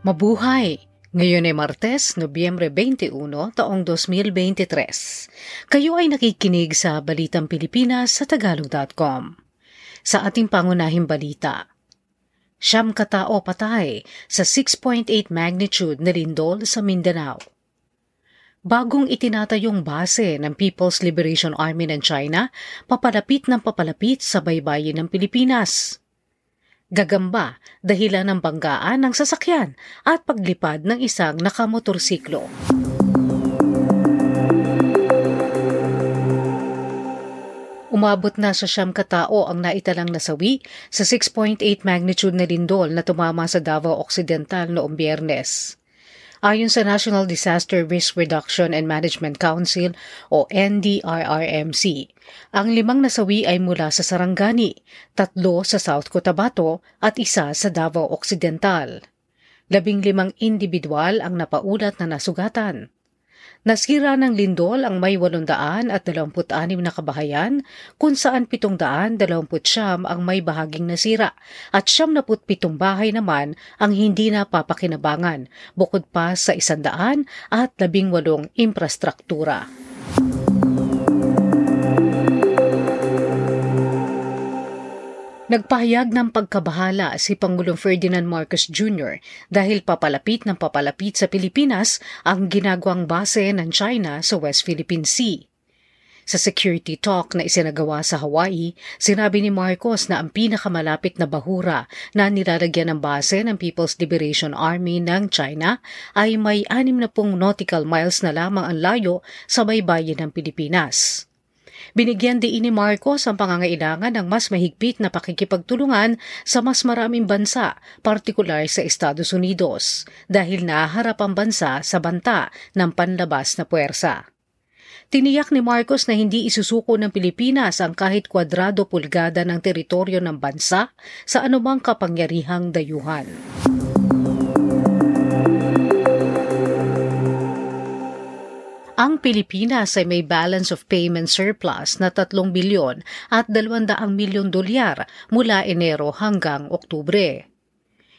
Mabuhay! Ngayon ay Martes, Nobyembre 21, taong 2023. Kayo ay nakikinig sa Balitang Pilipinas sa Tagalog.com. Sa ating pangunahing balita, Siyam katao patay sa 6.8 magnitude na lindol sa Mindanao. Bagong itinatayong base ng People's Liberation Army ng China, papalapit ng papalapit sa baybayin ng Pilipinas gagamba dahilan ng banggaan ng sasakyan at paglipad ng isang nakamotorsiklo. Umabot na sa siyam katao ang naitalang nasawi sa 6.8 magnitude na lindol na tumama sa Davao Occidental noong biyernes. Ayon sa National Disaster Risk Reduction and Management Council o NDRRMC, ang limang nasawi ay mula sa Sarangani, tatlo sa South Cotabato at isa sa Davao Occidental. Labing limang individual ang napaulat na nasugatan. Nasira ng lindol ang may 826 na kabahayan kung saan 729 ang may bahaging nasira at 77 bahay naman ang hindi napapakinabangan bukod pa sa 100 at 18 infrastruktura. Nagpahayag ng pagkabahala si Pangulong Ferdinand Marcos Jr. dahil papalapit ng papalapit sa Pilipinas ang ginagawang base ng China sa West Philippine Sea. Sa security talk na isinagawa sa Hawaii, sinabi ni Marcos na ang pinakamalapit na bahura na nilalagyan ng base ng People's Liberation Army ng China ay may 60 nautical miles na lamang ang layo sa baybayin ng Pilipinas. Binigyan din ni Marcos ang pangangailangan ng mas mahigpit na pakikipagtulungan sa mas maraming bansa, partikular sa Estados Unidos, dahil naharap ang bansa sa banta ng panlabas na puwersa. Tiniyak ni Marcos na hindi isusuko ng Pilipinas ang kahit kwadrado pulgada ng teritoryo ng bansa sa anumang kapangyarihang dayuhan. Ang Pilipinas ay may balance of payment surplus na 3 bilyon at 200 milyon dolyar mula Enero hanggang Oktubre.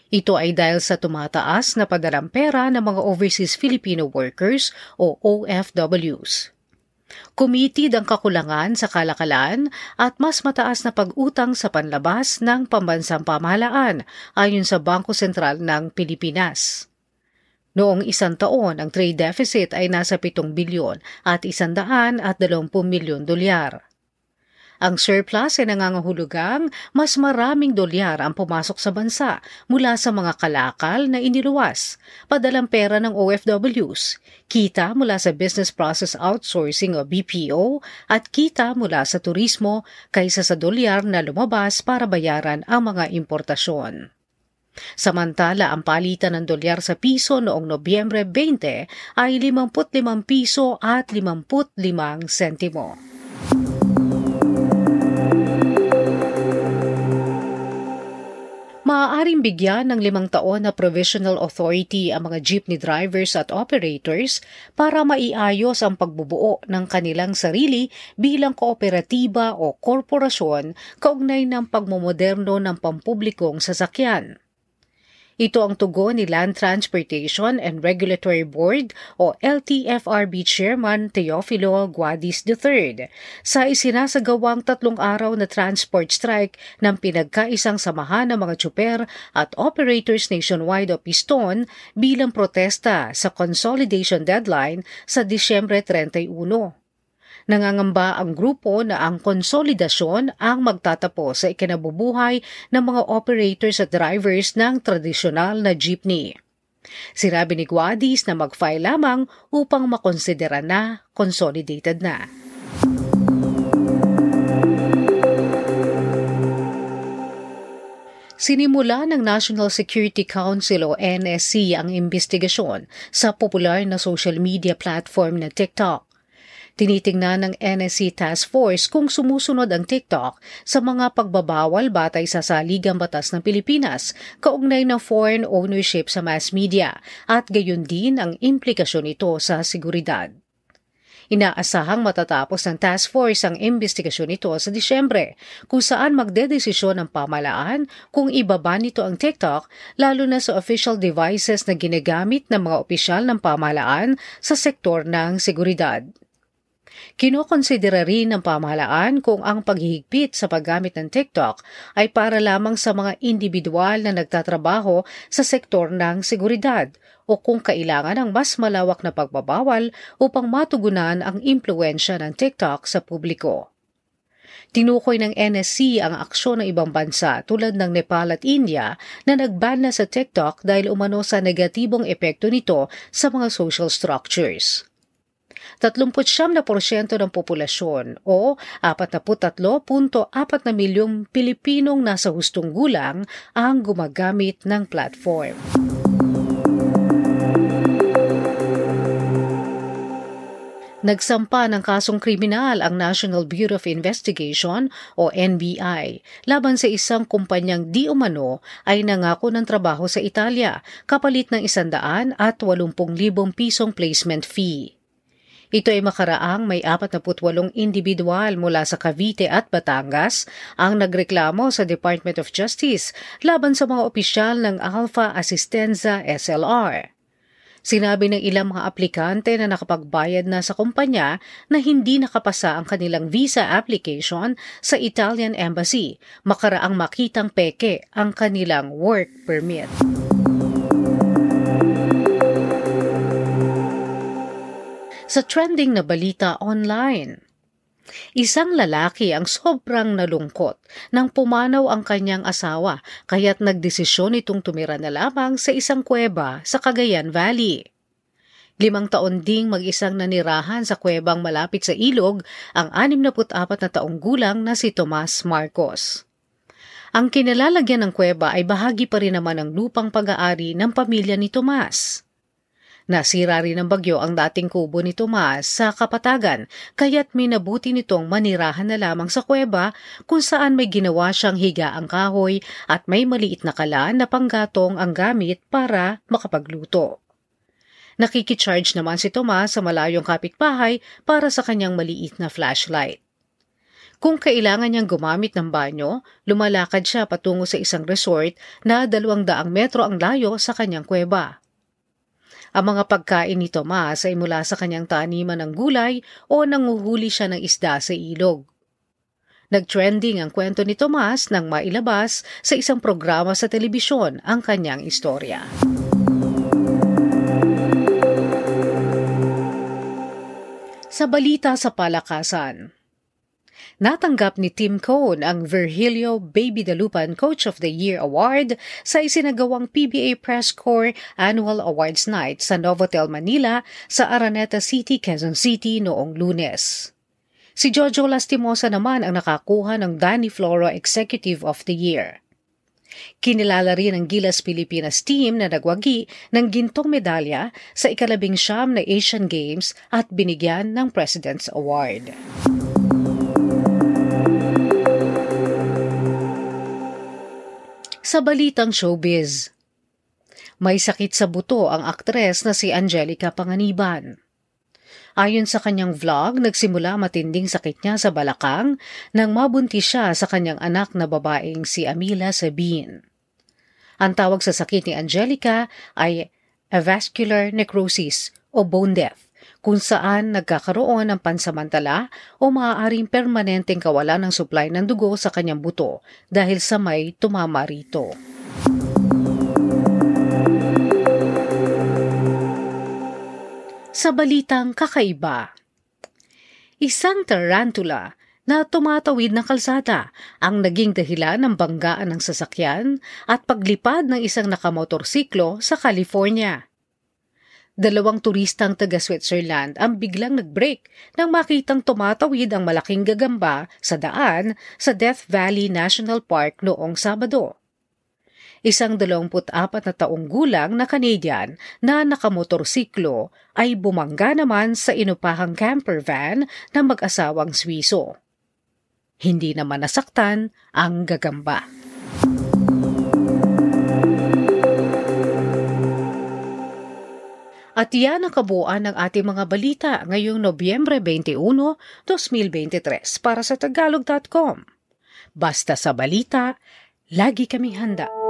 Ito ay dahil sa tumataas na padalang pera ng mga overseas Filipino workers o OFWs. Kumitid ang kakulangan sa kalakalan at mas mataas na pag-utang sa panlabas ng pambansang pamahalaan ayon sa Bangko Sentral ng Pilipinas. Noong isang taon, ang trade deficit ay nasa 7 bilyon at 120 milyon dolyar. Ang surplus ay nangangahulugang mas maraming dolyar ang pumasok sa bansa mula sa mga kalakal na iniluwas, padalang pera ng OFWs, kita mula sa Business Process Outsourcing o BPO at kita mula sa turismo kaysa sa dolyar na lumabas para bayaran ang mga importasyon. Samantala, ang palitan ng dolyar sa piso noong Nobyembre 20 ay 55 piso at 55 sentimo. Maaaring bigyan ng limang taon na provisional authority ang mga jeepney drivers at operators para maiayos ang pagbubuo ng kanilang sarili bilang kooperatiba o korporasyon kaugnay ng pagmomoderno ng pampublikong sasakyan. Ito ang tugon ni Land Transportation and Regulatory Board o LTFRB Chairman Teofilo Guadis III sa isinasagawang tatlong araw na transport strike ng pinagkaisang samahan ng mga tsuper at operators nationwide o Piston bilang protesta sa consolidation deadline sa Disyembre 31. Nangangamba ang grupo na ang konsolidasyon ang magtatapos sa ikinabubuhay ng mga operators at drivers ng tradisyonal na jeepney. Sirabi ni Guadis na mag-file lamang upang makonsidera na consolidated na. Sinimula ng National Security Council o NSC ang investigasyon sa popular na social media platform na TikTok. Tinitingnan ng NSC Task Force kung sumusunod ang TikTok sa mga pagbabawal batay sa Saligang Batas ng Pilipinas kaugnay ng foreign ownership sa mass media at gayon din ang implikasyon nito sa seguridad. Inaasahang matatapos ng task force ang investigasyon nito sa Disyembre, kung saan magdedesisyon ng pamalaan kung ibaba nito ang TikTok, lalo na sa official devices na ginagamit ng mga opisyal ng pamalaan sa sektor ng seguridad. Kinokonsidera rin ng pamahalaan kung ang paghihigpit sa paggamit ng TikTok ay para lamang sa mga individual na nagtatrabaho sa sektor ng seguridad o kung kailangan ng mas malawak na pagbabawal upang matugunan ang impluensya ng TikTok sa publiko. Tinukoy ng NSC ang aksyon ng ibang bansa tulad ng Nepal at India na nagban na sa TikTok dahil umano sa negatibong epekto nito sa mga social structures. 39 na porsyento ng populasyon o 43.4 na milyong Pilipinong nasa hustong gulang ang gumagamit ng platform. Nagsampa ng kasong kriminal ang National Bureau of Investigation o NBI laban sa isang kumpanyang di umano ay nangako ng trabaho sa Italia kapalit ng isandaan at 80,000 pisong placement fee. Ito ay makaraang may 48 individual mula sa Cavite at Batangas ang nagreklamo sa Department of Justice laban sa mga opisyal ng Alpha Assistenza SLR. Sinabi ng ilang mga aplikante na nakapagbayad na sa kumpanya na hindi nakapasa ang kanilang visa application sa Italian Embassy, makaraang makitang peke ang kanilang work permit. Sa trending na balita online. Isang lalaki ang sobrang nalungkot nang pumanaw ang kanyang asawa kaya't nagdesisyon itong tumira na lamang sa isang kuweba sa Cagayan Valley. Limang taon ding mag-isang nanirahan sa kuwebang malapit sa ilog ang 64 na taong gulang na si Tomas Marcos. Ang kinalalagyan ng kuweba ay bahagi pa rin naman ng lupang pag-aari ng pamilya ni Tomas. Nasira rin ng bagyo ang dating kubo ni Tomas sa Kapatagan, kaya't minabuti nitong manirahan na lamang sa kuweba kung saan may ginawa siyang higaang kahoy at may maliit na kalan na panggatong ang gamit para makapagluto. Nakikicharge naman si Tomas sa malayong kapitbahay para sa kanyang maliit na flashlight. Kung kailangan niyang gumamit ng banyo, lumalakad siya patungo sa isang resort na dalawang daang metro ang layo sa kanyang kuweba. Ang mga pagkain ni Tomas ay mula sa kanyang taniman ng gulay o nanguhuli siya ng isda sa ilog. Nagtrending ang kwento ni Tomas nang mailabas sa isang programa sa telebisyon ang kanyang istorya. Sa balita sa palakasan, Natanggap ni Tim Cohn ang Virgilio Baby Dalupan Coach of the Year Award sa isinagawang PBA Press Corps Annual Awards Night sa Novotel, Manila sa Araneta City, Quezon City noong lunes. Si Jojo Lastimosa naman ang nakakuha ng Danny Floro Executive of the Year. Kinilala rin ang Gilas Pilipinas team na nagwagi ng gintong medalya sa ikalabing siyam na Asian Games at binigyan ng President's Award. Sa balitang showbiz, may sakit sa buto ang aktres na si Angelica Panganiban. Ayon sa kanyang vlog, nagsimula matinding sakit niya sa balakang nang mabuntis siya sa kanyang anak na babaeng si Amila Sabine. Ang tawag sa sakit ni Angelica ay avascular necrosis o bone death kung saan nagkakaroon ng pansamantala o maaaring permanenteng kawalan ng supply ng dugo sa kanyang buto dahil sa may tumama rito. Sa balitang kakaiba, isang tarantula na tumatawid ng kalsada ang naging dahilan ng banggaan ng sasakyan at paglipad ng isang nakamotorsiklo sa California dalawang turistang taga Switzerland ang biglang nag-break nang makitang tumatawid ang malaking gagamba sa daan sa Death Valley National Park noong Sabado. Isang 24 na taong gulang na Canadian na nakamotorsiklo ay bumangga naman sa inupahang camper van ng mag-asawang Swiso. Hindi naman nasaktan ang gagamba. At yan ang ng ating mga balita ngayong Nobyembre 21, 2023 para sa tagalog.com. Basta sa balita, lagi kaming handa.